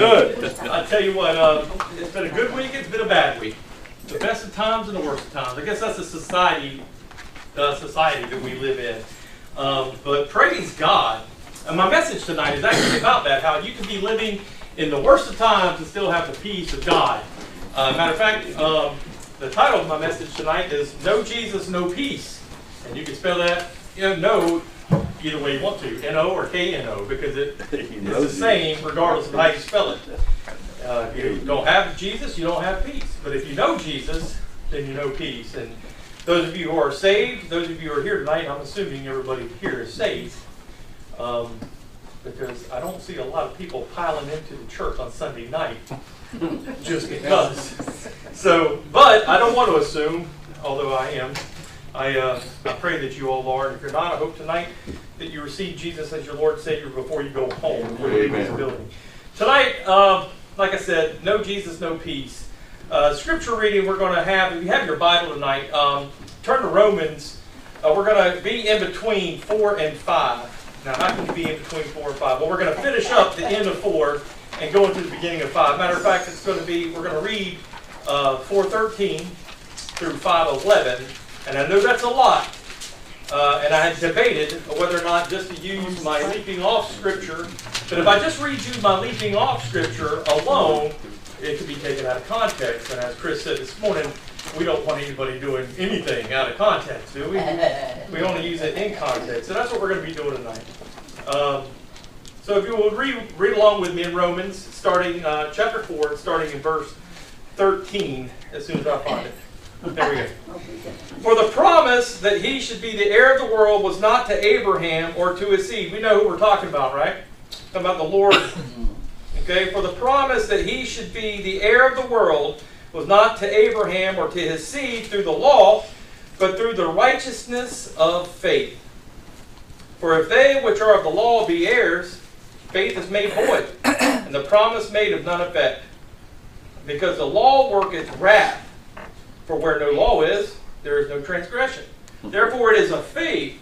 Good. I tell you what, uh, it's been a good week, it's been a bad week. The best of times and the worst of times. I guess that's the society, the society that we live in. Um, but praise God. And my message tonight is actually about that, how you can be living in the worst of times and still have the peace of God. Uh, matter of fact, um, the title of my message tonight is No Jesus, No Peace. And you can spell that, know, no either way you want to, N-O or K-N-O, because it, it's the same regardless of how you spell it. Uh, if you don't have Jesus, you don't have peace. But if you know Jesus, then you know peace. And those of you who are saved, those of you who are here tonight, I'm assuming everybody here is saved. Um, because I don't see a lot of people piling into the church on Sunday night just because. So, but I don't want to assume, although I am. I, uh, I pray that you all are. And if you're not, I hope tonight that you receive Jesus as your Lord and Savior before you go home, before you leave this building. Tonight, uh, like I said, no Jesus, no peace. Uh, scripture reading we're going to have, if you have your Bible tonight, um, turn to Romans. Uh, we're going to be in between 4 and 5. Now, how can you be in between 4 and 5? Well, we're going to finish up the end of 4 and go into the beginning of 5. Matter of fact, it's going to be, we're going to read uh, 413 through 511. And I know that's a lot. Uh, and I had debated whether or not just to use my leaping off scripture. But if I just read you my leaping off scripture alone, it could be taken out of context. And as Chris said this morning, we don't want anybody doing anything out of context, do we? We only use it in context. So that's what we're going to be doing tonight. Um, so if you will read, read along with me in Romans, starting uh, chapter 4, starting in verse 13, as soon as I find it. There we go. For the promise that he should be the heir of the world was not to Abraham or to his seed. We know who we're talking about, right? Talking about the Lord. Okay, for the promise that he should be the heir of the world was not to Abraham or to his seed through the law, but through the righteousness of faith. For if they which are of the law be heirs, faith is made void, and the promise made of none effect. Because the law worketh wrath. For where no law is, there is no transgression. Therefore, it is of faith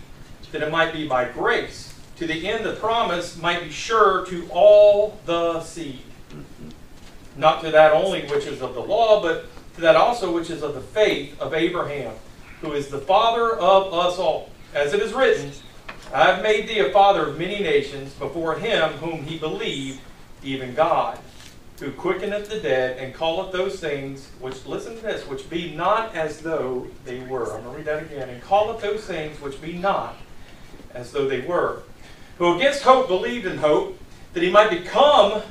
that it might be by grace, to the end the promise might be sure to all the seed. Not to that only which is of the law, but to that also which is of the faith of Abraham, who is the father of us all. As it is written, I have made thee a father of many nations before him whom he believed, even God who quickeneth the dead and calleth those things which, listen to this, which be not as though they were. I'm going to read that again. And calleth those things which be not as though they were. Who against hope believed in hope, that he might become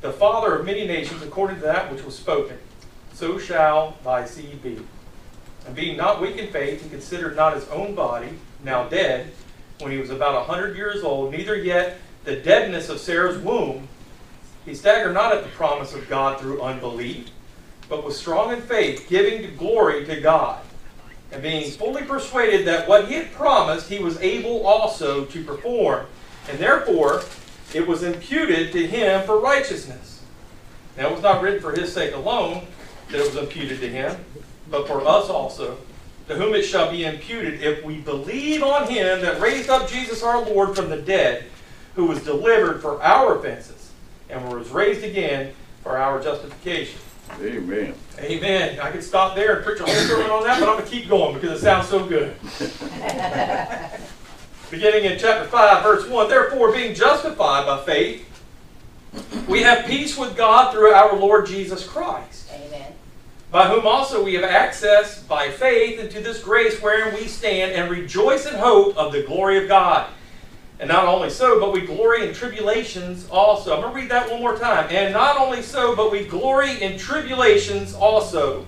the father of many nations according to that which was spoken. So shall thy seed be. And being not weak in faith, he considered not his own body, now dead, when he was about a hundred years old, neither yet the deadness of Sarah's womb, he staggered not at the promise of God through unbelief, but was strong in faith, giving glory to God, and being fully persuaded that what he had promised he was able also to perform. And therefore, it was imputed to him for righteousness. Now, it was not written for his sake alone that it was imputed to him, but for us also, to whom it shall be imputed if we believe on him that raised up Jesus our Lord from the dead, who was delivered for our offenses and was raised again for our justification. Amen. Amen. I could stop there and preach a whole sermon on that, but I'm going to keep going because it sounds so good. Beginning in chapter 5, verse 1 Therefore, being justified by faith, we have peace with God through our Lord Jesus Christ. Amen. By whom also we have access by faith into this grace wherein we stand and rejoice in hope of the glory of God. And not only so, but we glory in tribulations also. I'm going to read that one more time. And not only so, but we glory in tribulations also,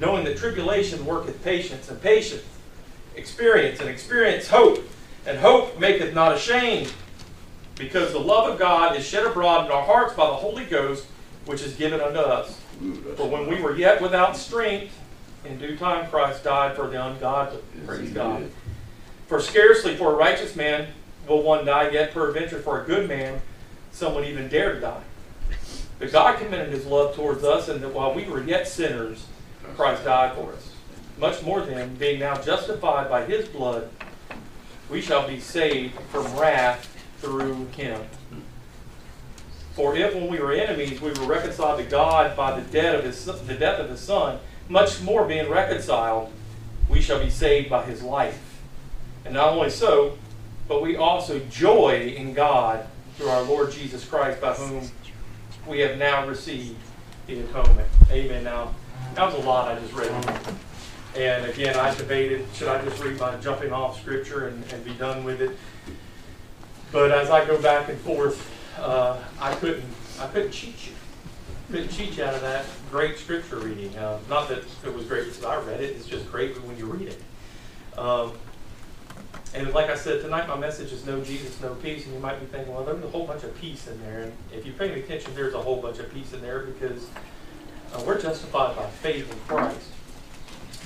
knowing that tribulation worketh patience, and patience experience, and experience hope. And hope maketh not ashamed, because the love of God is shed abroad in our hearts by the Holy Ghost, which is given unto us. For when we were yet without strength, in due time Christ died for the ungodly. Praise God. For scarcely for a righteous man will one die, yet peradventure for a good man, someone even dare to die. But God commended his love towards us, and that while we were yet sinners, Christ died for us. Much more then, being now justified by his blood, we shall be saved from wrath through him. For if when we were enemies, we were reconciled to God by the death of his, the death of his Son, much more being reconciled, we shall be saved by his life. And not only so, but we also joy in God through our Lord Jesus Christ, by whom we have now received the atonement. Amen. Now, that was a lot I just read. And again, I debated, should I just read my jumping off scripture and, and be done with it? But as I go back and forth, uh, I couldn't, I couldn't cheat you. Couldn't cheat you out of that great scripture reading. Uh, not that it was great because I read it, it's just great when you read it. Um, and like I said, tonight my message is no Jesus, no peace. And you might be thinking, well, there's a whole bunch of peace in there. And if you pay attention, there's a whole bunch of peace in there because uh, we're justified by faith in Christ,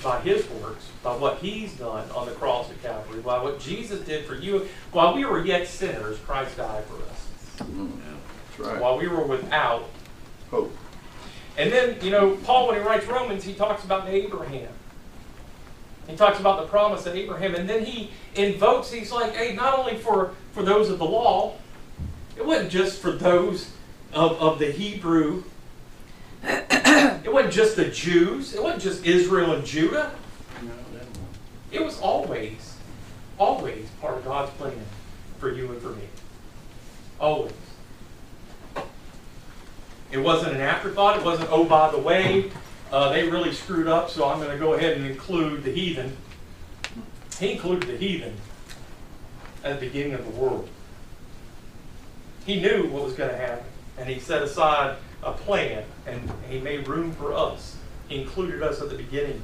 by His works, by what He's done on the cross at Calvary, by what Jesus did for you. While we were yet sinners, Christ died for us. That's right. While we were without. Hope. And then, you know, Paul, when he writes Romans, he talks about Abraham. He talks about the promise of Abraham, and then he invokes, he's like, hey, not only for, for those of the law, it wasn't just for those of, of the Hebrew, it wasn't just the Jews, it wasn't just Israel and Judah. It was always, always part of God's plan for you and for me. Always. It wasn't an afterthought. It wasn't, oh, by the way, uh, they really screwed up, so I'm going to go ahead and include the heathen. He included the heathen at the beginning of the world. He knew what was going to happen, and he set aside a plan, and he made room for us. He included us at the beginning.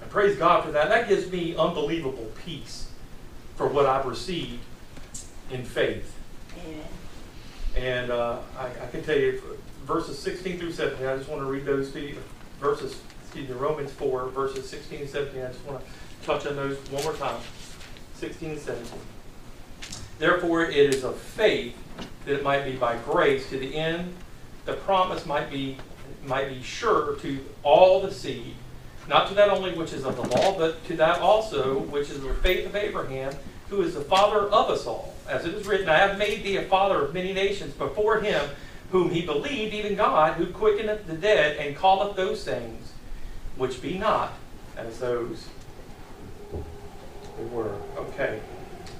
And praise God for that. That gives me unbelievable peace for what I've received in faith. Amen. And uh, I, I can tell you, verses 16 through 17, I just want to read those to you. Verses, excuse me, Romans 4, verses 16 and 17. I just want to touch on those one more time. 16 and 17. Therefore, it is of faith that it might be by grace to the end the promise might be might be sure to all the seed, not to that only which is of the law, but to that also which is the faith of Abraham, who is the father of us all. As it is written, I have made thee a father of many nations before him whom he believed, even God, who quickeneth the dead, and calleth those things which be not as those they were. Okay.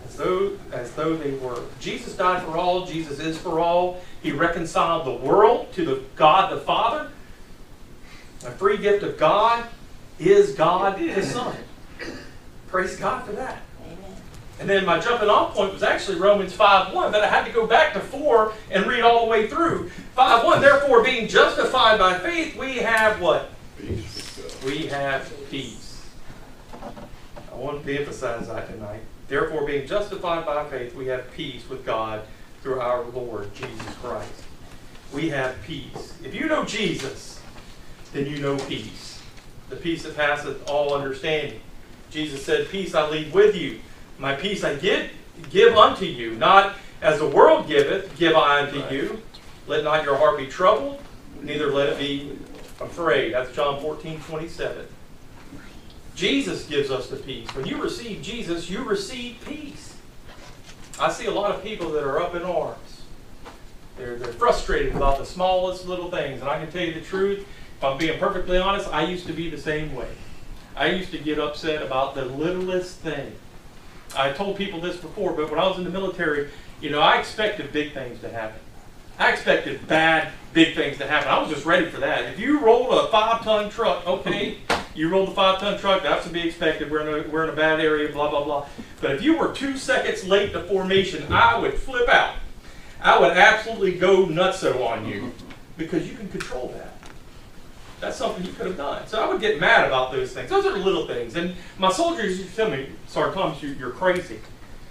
As though, as though they were. Jesus died for all. Jesus is for all. He reconciled the world to the God the Father. A free gift of God is God the Son. Praise God for that. And then my jumping off point was actually Romans 5.1, but I had to go back to 4 and read all the way through. 5.1, therefore being justified by faith, we have what? Peace. We have peace. I want to emphasize that tonight. Therefore, being justified by faith, we have peace with God through our Lord Jesus Christ. We have peace. If you know Jesus, then you know peace. The peace that passeth all understanding. Jesus said, Peace I leave with you. My peace I give, give unto you. Not as the world giveth, give I unto Right. you. Let not your heart be troubled, neither let it be afraid. That's John 14, 27. Jesus gives us the peace. When you receive Jesus, you receive peace. I see a lot of people that are up in arms. They're, they're frustrated about the smallest little things. And I can tell you the truth, if I'm being perfectly honest, I used to be the same way. I used to get upset about the littlest thing. I told people this before, but when I was in the military, you know, I expected big things to happen. I expected bad, big things to happen. I was just ready for that. If you rolled a five ton truck, okay, you rolled a five ton truck, that's to be expected. We're in, a, we're in a bad area, blah, blah, blah. But if you were two seconds late to formation, I would flip out. I would absolutely go nutso on you because you can control that. That's something you could have done. So I would get mad about those things. Those are little things. And my soldiers used to tell me, Sergeant Thomas, you, you're crazy.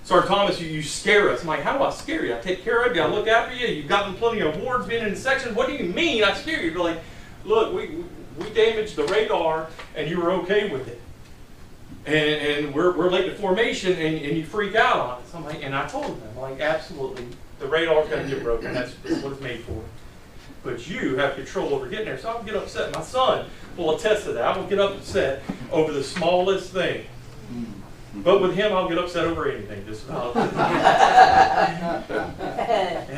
Sergeant Thomas, you, you scare us. I'm like, how do I scare you? I take care of you. I look after you. You've gotten plenty of awards being in the section. What do you mean I scare you? You're like, look, we, we damaged the radar and you were okay with it. And, and we're, we're late to formation and, and you freak out on us. I'm like, and I told them, like, absolutely. The radar's going to get broken. That's what it's made for. But you have control over getting there. So I will get upset. My son will attest to that. I will get upset over the smallest thing. Mm-hmm. But with him, I'll get upset over anything. Just about. Amen.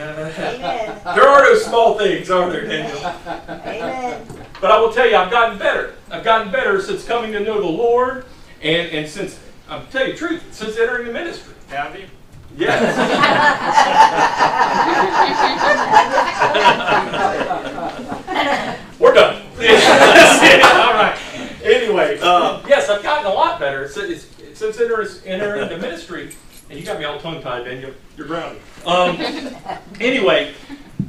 there are no small things, are there, Daniel? Amen. But I will tell you, I've gotten better. I've gotten better since coming to know the Lord, and and since I'm tell you the truth, since entering the ministry. Have you? Yes. We're done. All right. Anyway, uh, yes, I've gotten a lot better since, since entering, the ministry. And you got me all tongue tied, Ben. You're, you're grounded. Um, anyway,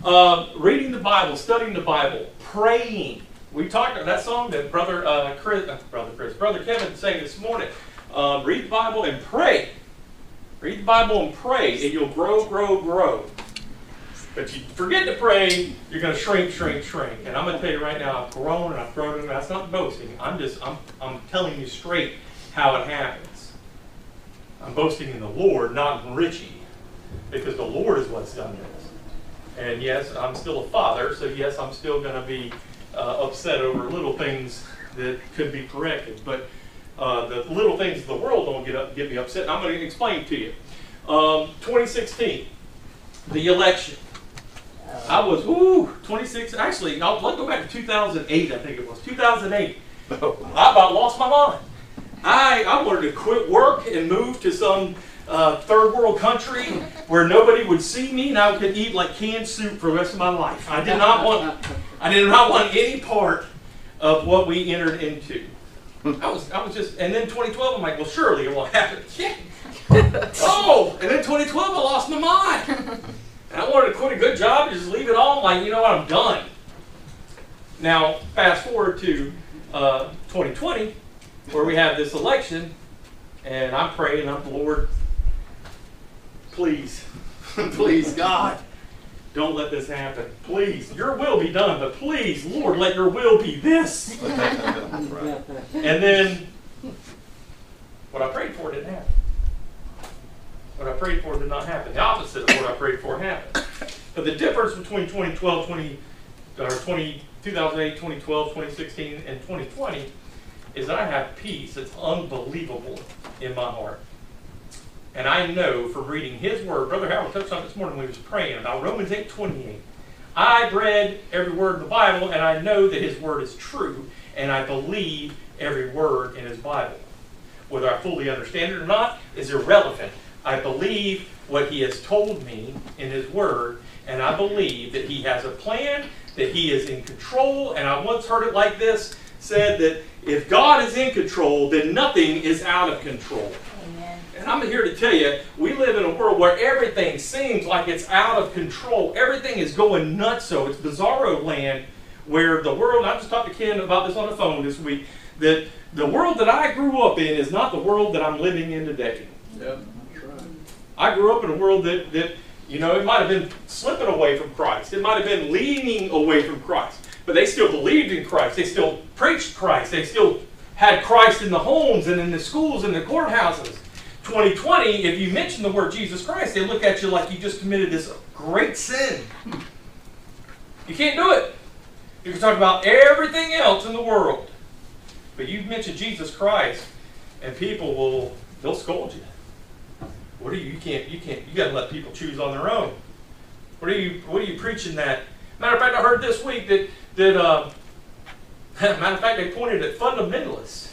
uh, reading the Bible, studying the Bible, praying. We talked about that song that brother uh, Chris, uh, brother Chris, brother Kevin sang this morning. Um, read the Bible and pray. Read the Bible and pray, and you'll grow, grow, grow. But you forget to pray, you're going to shrink, shrink, shrink. And I'm going to tell you right now, I've grown and I've grown, and that's not boasting. I'm just, I'm, I'm telling you straight how it happens. I'm boasting in the Lord, not in Richie, because the Lord is what's done this. And yes, I'm still a father, so yes, I'm still going to be uh, upset over little things that could be corrected. But uh, the little things of the world don't get up, get me upset. And I'm going to explain to you. Um, 2016, the election. I was, ooh, 26. Actually, I'll, let's go back to 2008, I think it was. 2008. I about lost my mind. I, I wanted to quit work and move to some uh, third world country where nobody would see me and I could eat like canned soup for the rest of my life. I did not want, I did not want any part of what we entered into. I was, I was just, and then 2012, I'm like, well, surely it won't happen again. oh, and then 2012, I lost my mind. And I wanted to quit a good job and just leave it all. I'm like, you know what, I'm done. Now, fast forward to uh, 2020, where we have this election, and I'm praying, I'm Lord, please, please, God, don't let this happen. Please, your will be done, but please, Lord, let your will be this. Right. And then what I prayed for didn't happen. What I prayed for did not happen. The opposite of what I prayed for happened. But the difference between 2012, 20, or 20, 2008, 2012, 2016, and 2020 is that I have peace that's unbelievable in my heart. And I know from reading his word, Brother Howard touched on this morning when he was praying about Romans 8 28. I've read every word in the Bible, and I know that his word is true, and I believe every word in his Bible. Whether I fully understand it or not is irrelevant. I believe what he has told me in his word, and I believe that he has a plan, that he is in control, and I once heard it like this said that if God is in control, then nothing is out of control. Amen. And I'm here to tell you, we live in a world where everything seems like it's out of control. Everything is going nuts. So it's bizarro land where the world, I just talked to Ken about this on the phone this week, that the world that I grew up in is not the world that I'm living in today. Yep, that's right. I grew up in a world that, that you know, it might have been slipping away from Christ. It might have been leaning away from Christ. But they still believed in Christ. They still preached Christ. They still had Christ in the homes and in the schools and the courthouses. 2020, if you mention the word Jesus Christ, they look at you like you just committed this great sin. You can't do it. You can talk about everything else in the world. But you mention Jesus Christ, and people will, they'll scold you. What are you? You can't. You can't. You got to let people choose on their own. What are you? What are you preaching that? Matter of fact, I heard this week that that. Uh, matter of fact, they pointed at fundamentalists.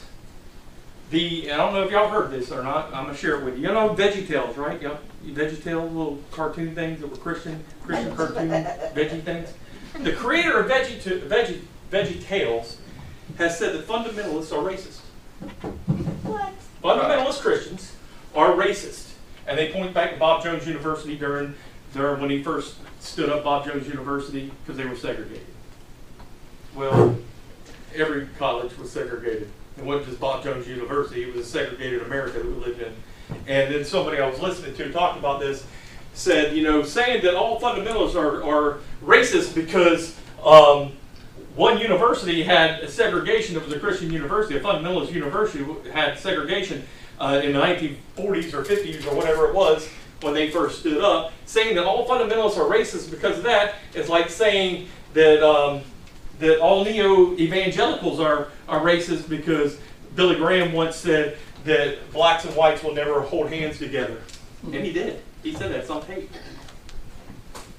The I don't know if y'all heard this or not. I'm gonna share it with you. You know Veggie Tales, right? Y'all, Veggie Tales, little cartoon things that were Christian, Christian cartoon veggie things. The creator of Veggie Veggie Veggie Tales has said that fundamentalists are racist. What? Fundamentalist Christians are racist. And they point back to Bob Jones University during, during when he first stood up Bob Jones University because they were segregated. Well, every college was segregated. It wasn't just Bob Jones University, it was a segregated America that we lived in. And then somebody I was listening to talked about this said, you know, saying that all fundamentalists are, are racist because um, one university had a segregation that was a Christian university, a fundamentalist university had segregation uh, in the 1940s or 50s or whatever it was when they first stood up, saying that all fundamentalists are racist because of that is like saying that um, that all neo evangelicals are are racist because Billy Graham once said that blacks and whites will never hold hands together. And he did. He said that's on tape.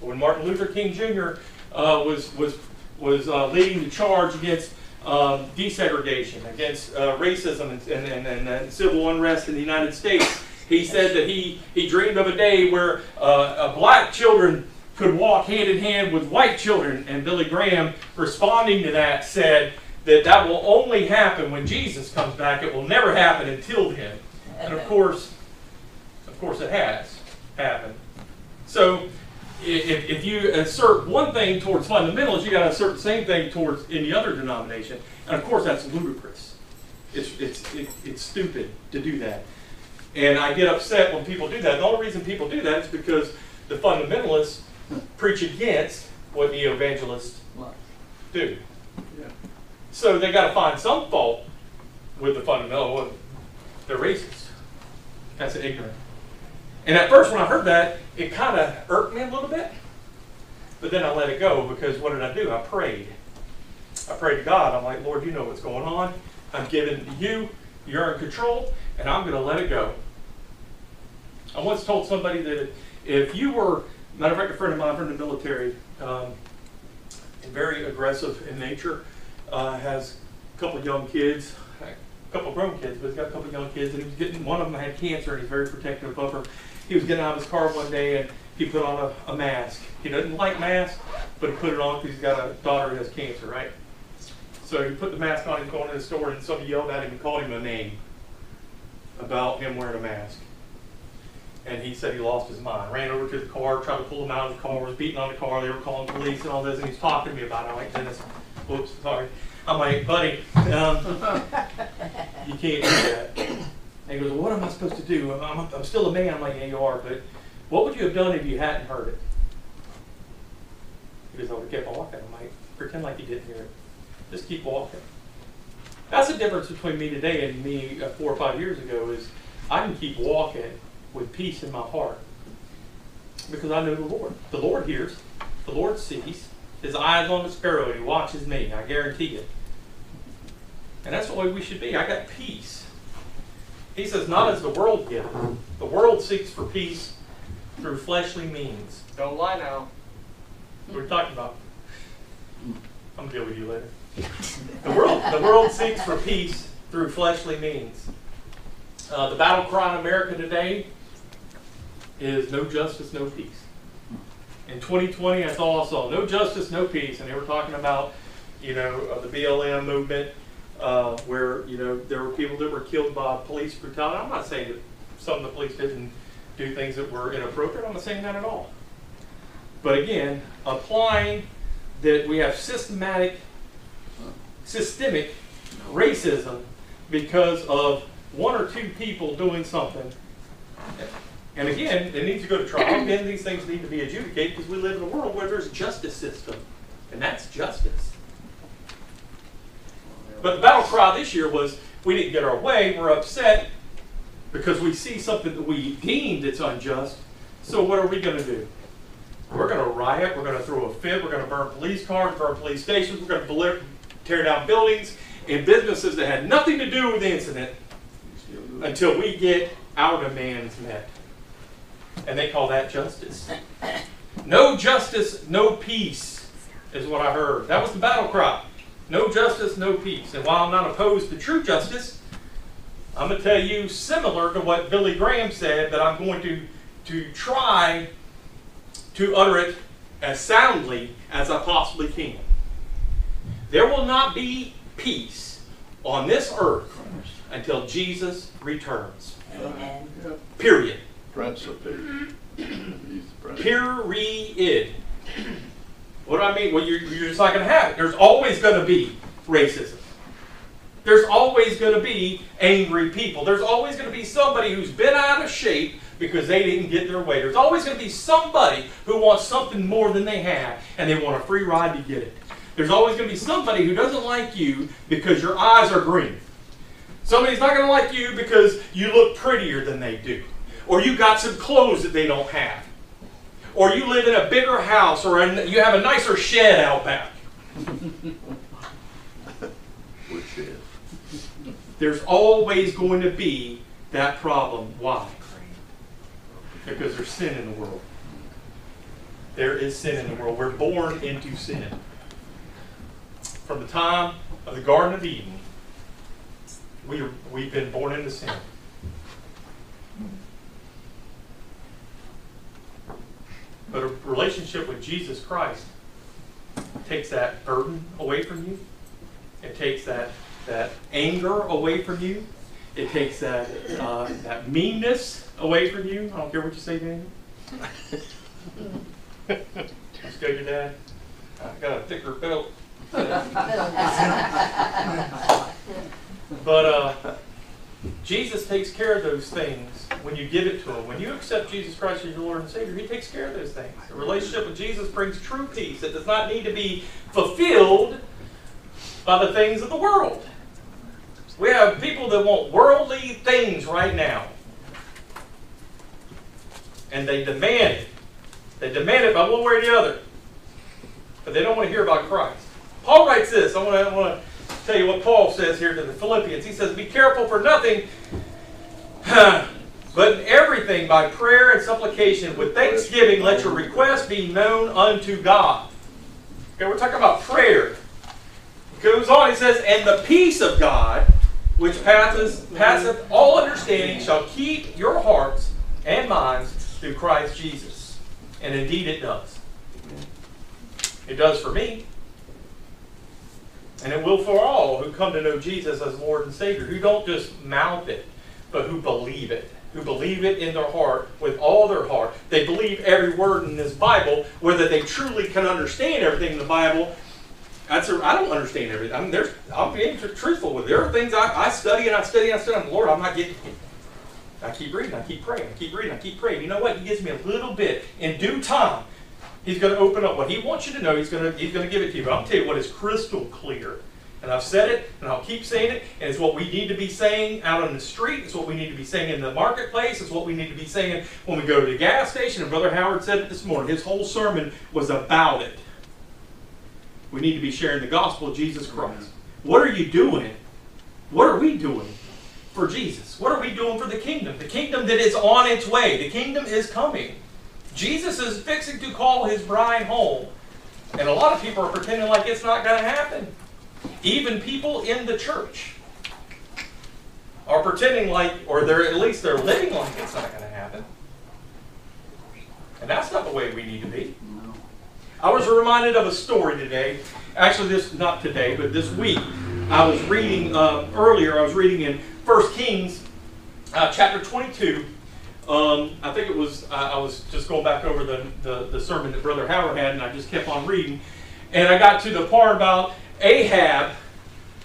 When Martin Luther King Jr. Uh, was was was uh, leading the charge against um, desegregation, against uh, racism and, and, and, and, and civil unrest in the United States, he said that he, he dreamed of a day where uh, uh, black children could walk hand in hand with white children. And Billy Graham, responding to that, said that that will only happen when Jesus comes back. It will never happen until then. And of course, of course, it has happened. So, if, if you assert one thing towards fundamentals, you got to assert the same thing towards any other denomination. And of course, that's ludicrous. It's, it's, it, it's stupid to do that. And I get upset when people do that. The only reason people do that is because the fundamentalists preach against what the evangelists do. Yeah. So they got to find some fault with the fundamental. Well, they're racist. That's ignorant. And at first, when I heard that, it kind of irked me a little bit. But then I let it go because what did I do? I prayed. I prayed to God. I'm like, Lord, you know what's going on. I'm giving it to you. You're in control, and I'm going to let it go. I once told somebody that if you were, matter of fact, a friend of mine from the military, um, very aggressive in nature, uh, has a couple young kids, a couple grown kids, but he's got a couple young kids, and he was getting, one of them had cancer, and he's very protective of her. He was getting out of his car one day, and he put on a, a mask. He doesn't like masks, but he put it on because he's got a daughter who has cancer, right? So he put the mask on, he's going to the store, and somebody yelled at him and called him a name about him wearing a mask. And he said he lost his mind. Ran over to the car, tried to pull him out of the car, was beating on the car. They were calling police and all this, and he's talking to me about it. I'm like, Dennis, whoops, sorry. I'm like, buddy, um, you can't do that. And he goes, well, what am I supposed to do? I'm, I'm, I'm still a man. I'm like, yeah, you are, but what would you have done if you hadn't heard it? He goes, I would have kept walking. I'm like, pretend like you didn't hear it. Just keep walking. That's the difference between me today and me uh, four or five years ago is I can keep walking with peace in my heart because I know the Lord. The Lord hears. The Lord sees. His eyes on the sparrow and he watches me. I guarantee it. And that's the way we should be. I got peace. He says, not as the world giveth. The world seeks for peace through fleshly means. Don't lie now. We're talking about? I'm gonna deal with you later. The world, the world seeks for peace through fleshly means. Uh, the battle cry in America today is no justice, no peace. In 2020, that's all I saw. No justice, no peace. And they were talking about, you know, uh, the BLM movement, uh, where, you know, there were people that were killed by police brutality. I'm not saying that some of the police didn't do things that were inappropriate. I'm not saying that at all. But again, applying that we have systematic, systemic racism because of one or two people doing something. And again, it needs to go to trial. Again, these things need to be adjudicated because we live in a world where there's a justice system, and that's justice. But the battle cry this year was we didn't get our way. We're upset because we see something that we deemed it's unjust. So what are we going to do? We're going to riot. We're going to throw a fit. We're going to burn police cars, burn police stations. We're going to tear down buildings and businesses that had nothing to do with the incident until we get our demands met. And they call that justice. No justice, no peace, is what I heard. That was the battle cry. No justice, no peace. And while I'm not opposed to true justice, I'm going to tell you, similar to what Billy Graham said, that I'm going to, to try to utter it as soundly as I possibly can. There will not be peace on this earth until Jesus returns. Amen. Period. Prince of Peace. Mm-hmm. He's the prince. Period. What do I mean? Well, you're, you're just not going to have it. There's always going to be racism. There's always going to be angry people. There's always going to be somebody who's been out of shape because they didn't get their way. There's always going to be somebody who wants something more than they have and they want a free ride to get it. There's always going to be somebody who doesn't like you because your eyes are green. Somebody's not going to like you because you look prettier than they do. Or you got some clothes that they don't have. Or you live in a bigger house or a, you have a nicer shed out back. Which is. There's always going to be that problem. Why? Because there's sin in the world. There is sin in the world. We're born into sin. From the time of the Garden of Eden, we are, we've been born into sin. But a relationship with Jesus Christ takes that burden away from you. It takes that, that anger away from you. It takes that, uh, that meanness away from you. I don't care what you say, Daniel. Just go to your dad. I got a thicker belt. But uh, Jesus takes care of those things when you give it to Him. When you accept Jesus Christ as your Lord and Savior, He takes care of those things. A relationship with Jesus brings true peace. It does not need to be fulfilled by the things of the world. We have people that want worldly things right now. And they demand it. They demand it by one way or the other. But they don't want to hear about Christ. Paul writes this. I want to, I want to tell you what Paul says here to the Philippians. He says, Be careful for nothing, but in everything by prayer and supplication with thanksgiving, let your requests be known unto God. Okay, we're talking about prayer. It goes on, he says, And the peace of God, which passeth, passeth all understanding, shall keep your hearts and minds through Christ Jesus. And indeed it does. It does for me. And it will for all who come to know Jesus as Lord and Savior, who don't just mouth it, but who believe it. Who believe it in their heart with all their heart. They believe every word in this Bible, whether they truly can understand everything in the Bible. That's a, I don't understand everything. I mean, there's, I'm being truthful with you. There are things I, I study and I study and I study. I'm, Lord, I'm not getting it. I keep reading, I keep praying, I keep reading, I keep praying. You know what? He gives me a little bit. In due time, He's going to open up what He wants you to know. He's going to, he's going to give it to you. But I'm tell you what is crystal clear. And I've said it, and I'll keep saying it. And it's what we need to be saying out on the street. It's what we need to be saying in the marketplace. It's what we need to be saying when we go to the gas station. And Brother Howard said it this morning. His whole sermon was about it. We need to be sharing the gospel of Jesus Christ. What are you doing? What are we doing for Jesus? What are we doing for the kingdom? The kingdom that is on its way. The kingdom is coming. Jesus is fixing to call his bride home. And a lot of people are pretending like it's not going to happen. Even people in the church are pretending like, or they're at least they're living like it's not going to happen. And that's not the way we need to be. I was reminded of a story today. Actually, this not today, but this week. I was reading uh, earlier. I was reading in 1 Kings, uh, chapter 22. Um, I think it was. Uh, I was just going back over the, the, the sermon that Brother Howard had, and I just kept on reading. And I got to the part about Ahab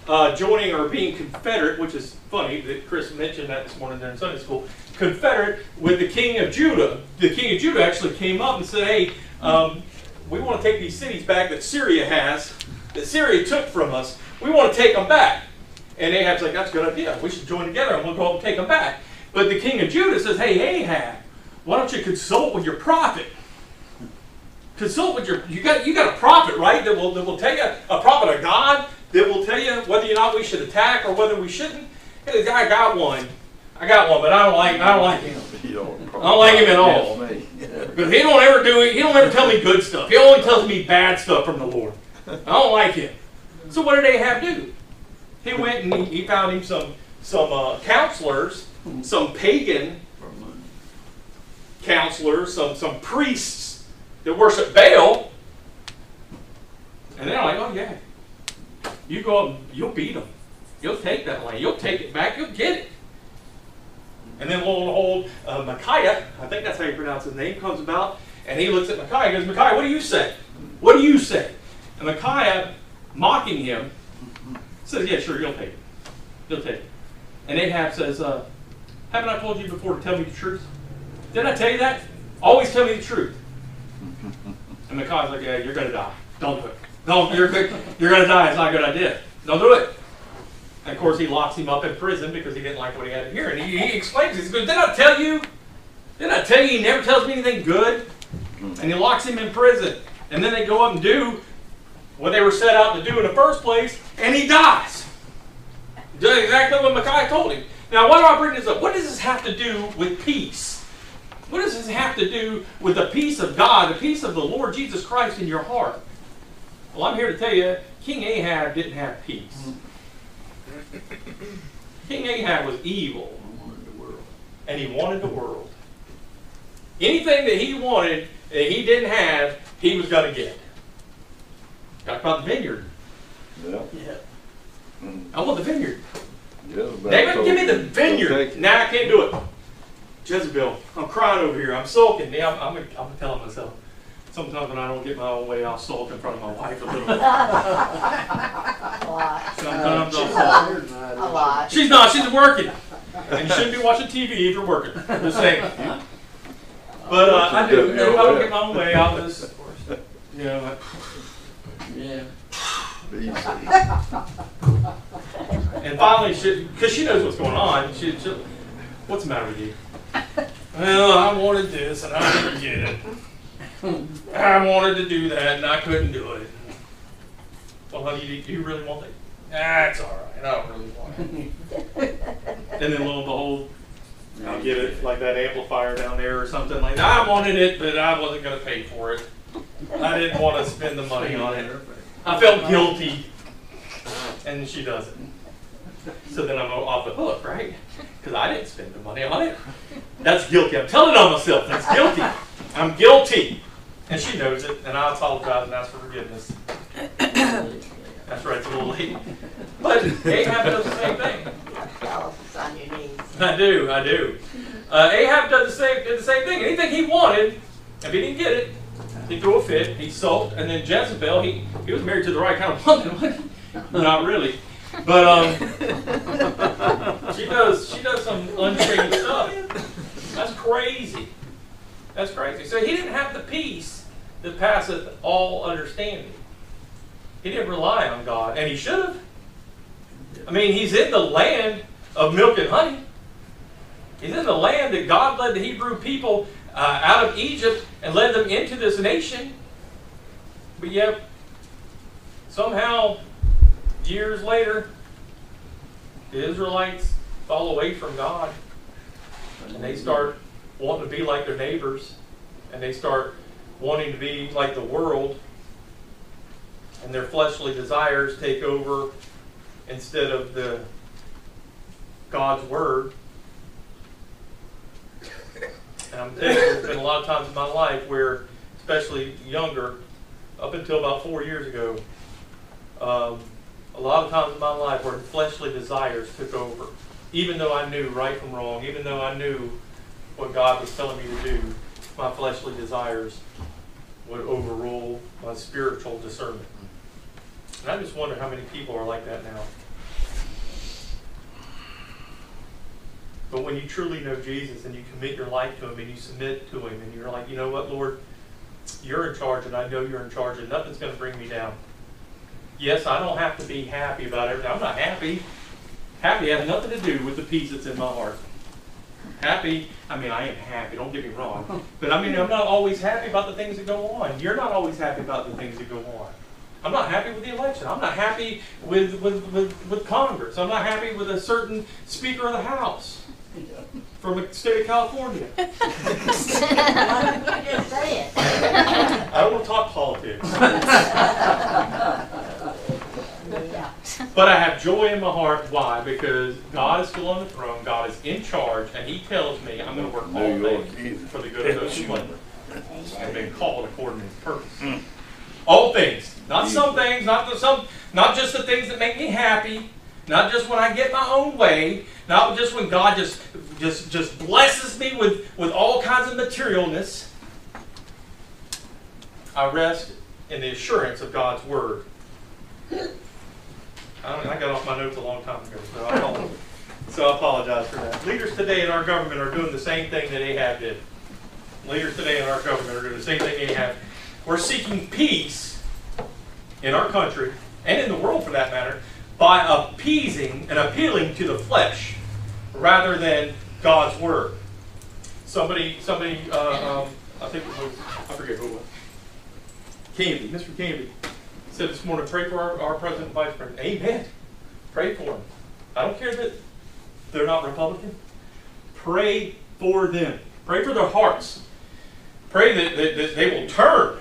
uh, joining or being confederate, which is funny that Chris mentioned that this morning during Sunday school. Confederate with the king of Judah. The king of Judah actually came up and said, "Hey, um, we want to take these cities back that Syria has, that Syria took from us. We want to take them back." And Ahab's like, "That's a good idea. We should join together and we'll go up and take them back." But the king of Judah says, "Hey, Ahab, why don't you consult with your prophet?" consult with your you got you got a prophet right that will that will tell you a prophet of God that will tell you whether or not we should attack or whether we shouldn't. Hey, I got one, I got one, but I don't like I don't like him. I don't like him at all. Because he don't ever do he don't ever tell me good stuff. He only tells me bad stuff from the Lord. I don't like him. So what did Ahab do? He went and he, he found him some some uh, counselors, some pagan counselors, some some priests that worship Baal, and they're like, oh yeah, you go up, you'll beat them, you'll take that land, you'll take it back, you'll get it. And then old old uh, Micaiah, I think that's how you pronounce his name, comes about, and he looks at Micaiah and goes, Micaiah, what do you say? What do you say? And Micaiah, mocking him, says, yeah, sure, you'll take it. You'll take it. And Ahab says, uh, haven't I told you before to tell me the truth? Didn't I tell you that? Always tell me the truth. And Micaiah's like, yeah, you're going to die. Don't do it. Don't, you're, you're going to die. It's not a good idea. Don't do it. And of course, he locks him up in prison because he didn't like what he had to hear. And he, he explains, he goes, did I tell you? Did I tell you he never tells me anything good? And he locks him in prison. And then they go up and do what they were set out to do in the first place, and he dies. Did exactly what Micaiah told him. Now, why do I bring this up? What does this have to do with peace? What does this have to do with the peace of God, the peace of the Lord Jesus Christ in your heart? Well, I'm here to tell you, King Ahab didn't have peace. King Ahab was evil, I wanted the world. and he wanted the world. Anything that he wanted that he didn't have, he was going to get. Talk about the vineyard. Yeah. Yeah. I want the vineyard. Jezebel David, told give me the him, "Don't take vineyard. Now Nah, I can't do it. Jezebel, I'm crying over here. I'm sulking. Yeah, I'm, I'm, I'm telling myself. Sometimes when I don't get my own way, I'll sulk in front of my wife a little bit. A lot. Sometimes I'll sulk. A lot. She's not. She's working. And you shouldn't be watching TV if you're working. Just saying. But uh, I do. If I don't get my own way, I'll just, you know, like, Yeah. Be safe. And finally, she, because she knows what's going on, she, she, what's the matter with you? Well, I wanted this and I didn't get it. I wanted to do that and I couldn't do it. Well, honey, do you really want it? That's all right. I don't really want it. And then lo and behold, I'll get it like that amplifier down there or something like that. I wanted it, but I wasn't going to pay for it. I didn't want to spend the money on it. I felt guilty. And she doesn't. So then I'm off the hook, right? Because I didn't spend the money on it. That's guilty. I'm telling on myself. That's guilty. I'm guilty. And she knows it, and I apologize and ask for forgiveness. That's right, it's a little late. But Ahab does the same thing. Your. I do, I do. Uh, Ahab did the same did the same thing. Anything he wanted, if he didn't get it, he threw a fit, he sulked, and then Jezebel, he, he was married to the right kind of woman? Not really. But um she does she does some untrained stuff. That's crazy. That's crazy. So he didn't have the peace that passeth all understanding. He didn't rely on God, and he should have. I mean, he's in the land of milk and honey. He's in the land that God led the Hebrew people uh, out of Egypt and led them into this nation. But yet, somehow, years later, the Israelites fall away from God and they start wanting to be like their neighbors and they start wanting to be like the world and their fleshly desires take over instead of the God's word. And I'm telling you, there's been a lot of times in my life where, especially younger, up until about four years ago, um, a lot of times in my life where fleshly desires took over. Even though I knew right from wrong, even though I knew what God was telling me to do, my fleshly desires would overrule my spiritual discernment. And I just wonder how many people are like that now. But when you truly know Jesus and you commit your life to Him and you submit to Him and you're like, you know what, Lord, you're in charge and I know you're in charge and nothing's going to bring me down. Yes, I don't have to be happy about everything. I'm not happy. Happy has nothing to do with the peace that's in my heart. Happy, I mean, I am happy, don't get me wrong. But I mean, I'm not always happy about the things that go on. You're not always happy about the things that go on. I'm not happy with the election. I'm not happy with, with, with, with Congress. I'm not happy with a certain Speaker of the House from the state of California. Why don't you just say it? I don't want to talk politics. Yeah. But I have joy in my heart. Why? Because God is still on the throne. God is in charge, and He tells me I'm going to work all New York things for the good of those who love Him and Amen. been called according to His purpose. Hmm. All things, not some things, not the, some, not just the things that make me happy, not just when I get my own way, not just when God just just just blesses me with with all kinds of materialness. I rest in the assurance of God's word. I, got off my notes a long time ago, so I, apologize. so I apologize for that. Leaders today in our government are doing the same thing that Ahab did. Leaders today in our government are doing the same thing Ahab. We're seeking peace in our country and in the world for that matter by appeasing and appealing to the flesh rather than God's word. Somebody, somebody, uh, um, I think it was, I forget who it was. Canby, Mr. Canby, said this morning, pray for our, our president and vice president. Amen. Pray for them. I don't care that they're not Republican. Pray for them. Pray for their hearts. Pray that, that, that they will turn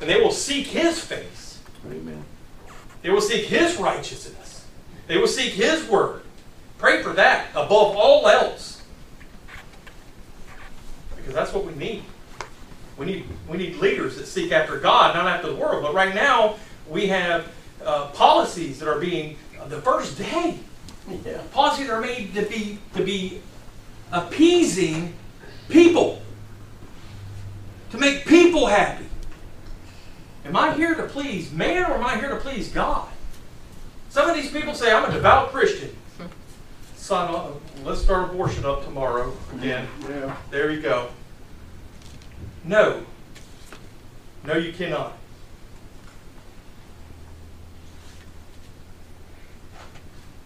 and they will seek His face. Amen. They will seek His righteousness. They will seek His word. Pray for that above all else. Because that's what we need. We need, we need leaders that seek after God, not after the world. But right now, we have uh, policies that are being, uh, the first day, Yeah. policies are made to be, to be appeasing people. To make people happy. Am I here to please man or am I here to please God? Some of these people say, I'm a devout Christian. Son, uh, let's start abortion up tomorrow again. Yeah. There you go. No. No, you cannot.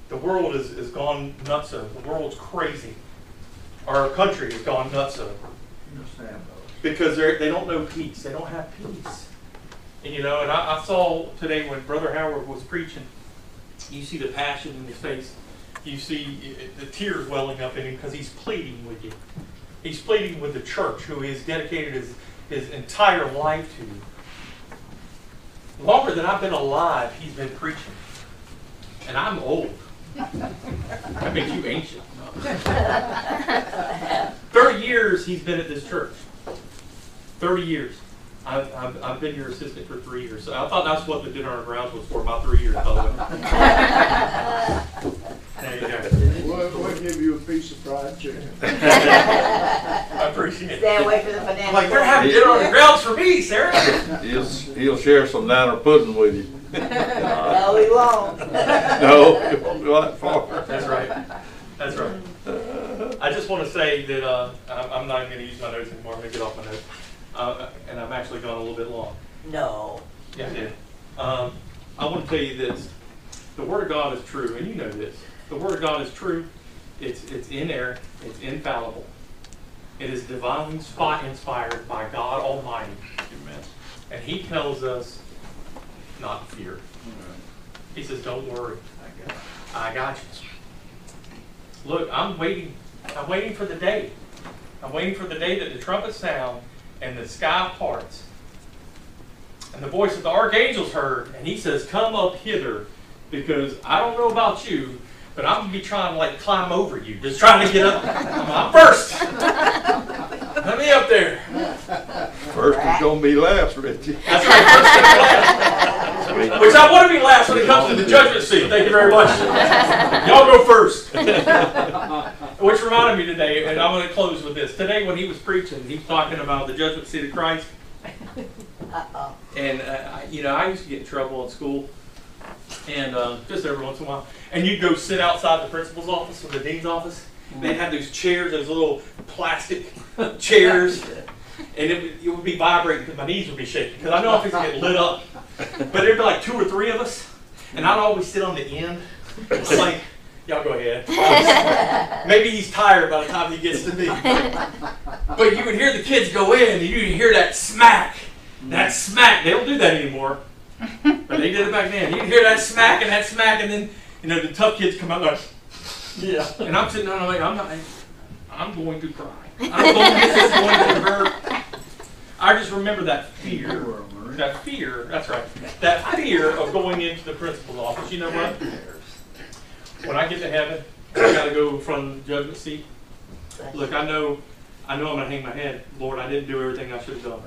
The world is, is gone nuts. The world's crazy. Our country has gone nuts because they don't know peace. They don't have peace. And you know, and I, I saw today when Brother Howard was preaching, you see the passion in his face. You see the tears welling up in him because he's pleading with you. He's pleading with the church who he has dedicated his, his entire life to. Longer than I've been alive, he's been preaching. And I'm old. That makes you ancient. 30 years he's been at this church. 30 years. I've, I've, I've been your assistant for three years. So I thought that's what the dinner on the grounds was for, about three years, by the way. There you go. We'll, we'll give you a piece of fried chicken. I appreciate it. Stay away from the banana. Like, they're having dinner on the grounds for me, Sarah. He'll, he'll share some downer pudding with you. No, he won't. No, it won't go that far. That's right. That's right. I just want to say that uh, I'm I'm not even going to use my notes anymore. I'm going to get off my notes. Uh, and I'm actually gone a little bit long. No. Yeah, I. Um, I want to tell you this. The Word of God is true, and you know this. The Word of God is true. It's, it's inerrant. It's infallible. It is divinely spot inspired by God Almighty. Amen. And He tells us not to fear. He says, don't worry. I got you. Look, I'm waiting. I'm waiting for the day. I'm waiting for the day that the trumpets sound and the sky parts. And the voice of the archangel's heard, and he says, Come up hither, because I don't know about you, but I'm gonna be trying to like climb over you, just trying to get up. I'm first. Let me up there. First is gonna be last, Richie. That's right. Which I want to be last when it comes to the judgment seat. Thank you very much. Y'all go first. Which reminded me today, and I'm going to close with this. Today, when he was preaching, he was talking about the judgment seat of Christ. Uh-oh. And, uh, you know, I used to get in trouble in school, and uh, just every once in a while. And you'd go sit outside the principal's office or the dean's office. They'd have those chairs, those little plastic chairs. And it would, it would be vibrating because my knees would be shaking. Because I know if it's going to get lit up. But there'd be like two or three of us. And I'd always sit on the end. It's like, y'all go ahead. Maybe he's tired by the time he gets to me. But you would hear the kids go in and you would hear that smack. That smack. They don't do that anymore. But they did it back then. You'd hear that smack and that smack and then, you know, the tough kids come out like, yeah. And I'm sitting there and I'm like, I'm not, I'm going to cry. I'm going, this is going to hurt. I just remember that fear. That fear, that's right. That fear of going into the principal's office. You know what? When I get to heaven, I gotta go from the judgment seat. Look, I know, I know I'm gonna hang my head. Lord, I didn't do everything I should have done.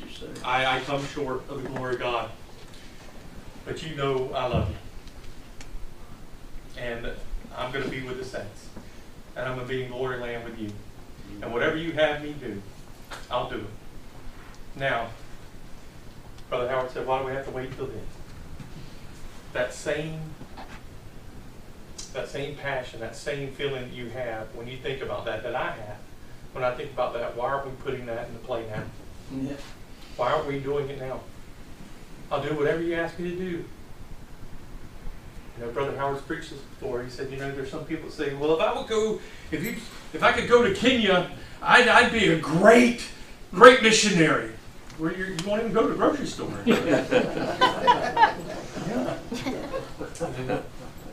You say. I, I come short of the glory of God. But you know I love you. And I'm going to be with the saints. And I'm going to be in glory land with you. And whatever you have me do, I'll do it. Now, Brother Howard said, why do we have to wait till then? That same, that same passion, that same feeling that you have when you think about that, that I have, when I think about that, why aren't we putting that into play now? Why aren't we doing it now? I'll do whatever you ask me to do. You know, Brother Howard's preached this before. He said, you know, there's some people that say, well, if I would go, if you, if I could go to Kenya, I'd, I'd be a great, great missionary. Where you, you won't even go to the grocery store.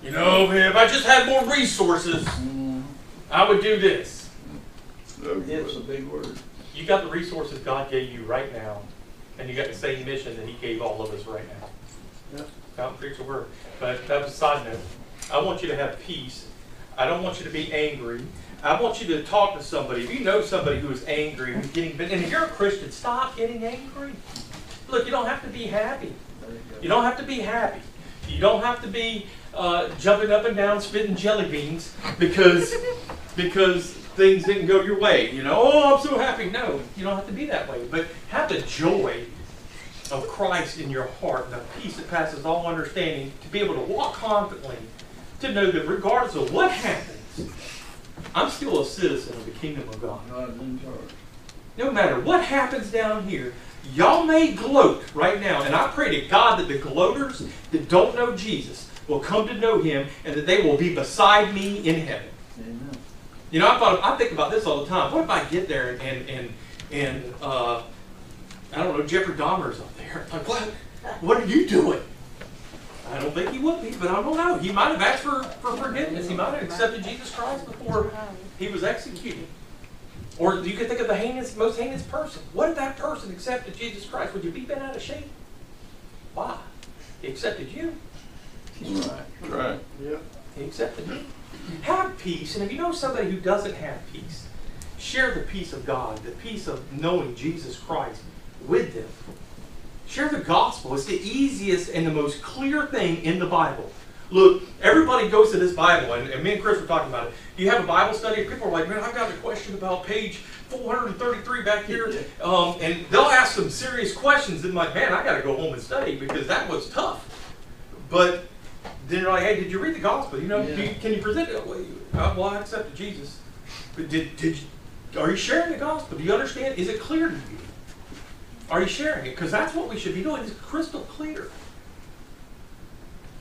You know, if I just had more resources, Mm-hmm. I would do this. No, It's a big word. You got the resources God gave you right now, and you got the same mission that He gave all of us right now. Yep. Out and preach the word. But that was a side note. I want you to have peace. I don't want you to be angry. I want you to talk to somebody. If you know somebody who is angry, who's getting, and if you're a Christian, stop getting angry. Look, you don't have to be happy. You don't have to be happy. You don't have to be uh, jumping up and down, spitting jelly beans because because things didn't go your way. You know, oh, I'm so happy. No, you don't have to be that way. But have the joy of Christ in your heart the peace that passes all understanding to be able to walk confidently, to know that regardless of what happens, I'm still a citizen of the kingdom of God. God in charge. No matter what happens down here, y'all may gloat right now, and I pray to God that the gloaters that don't know Jesus will come to know Him, and that they will be beside me in heaven. Amen. You know, I thought I think about this all the time. What if I get there and and and uh, I don't know, Jeffrey Dahmer's up there? Like, what? What are you doing? I don't think he would be, but I don't know. He might have asked for, for forgiveness. He might have accepted Jesus Christ before he was executed. Or you could think of the heinous, most heinous person. What if that person accepted Jesus Christ? Would you be bent out of shape? Why? He accepted you. Right, right. Yep. He accepted you. Have peace, and if you know somebody who doesn't have peace, share the peace of God, the peace of knowing Jesus Christ with them. Share the gospel. It's the easiest and the most clear thing in the Bible. Look, everybody goes to this Bible, and, and me and Chris were talking about it. You have a Bible study, and people are like, man, I've got a question about page 433 back here. Um, and they'll ask some serious questions, and like, man, I got to go home and study because that was tough. But then you're like, hey, did you read the gospel? You know, do you, can you present it? Uh, well, I accepted Jesus. But did, did you, are you sharing the gospel? Do you understand? Is it clear to you? Are you sharing it? Because that's what we should be doing. It's crystal clear.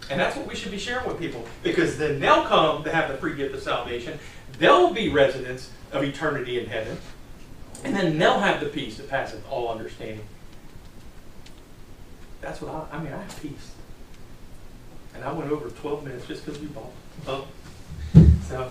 And that's what we should be sharing with people. Because then they'll come to have the free gift of salvation. They'll be residents of eternity in heaven. And then they'll have the peace that passeth all understanding. That's what I, I mean, I have peace. And I went over 12 minutes just because you bought. Oh. So,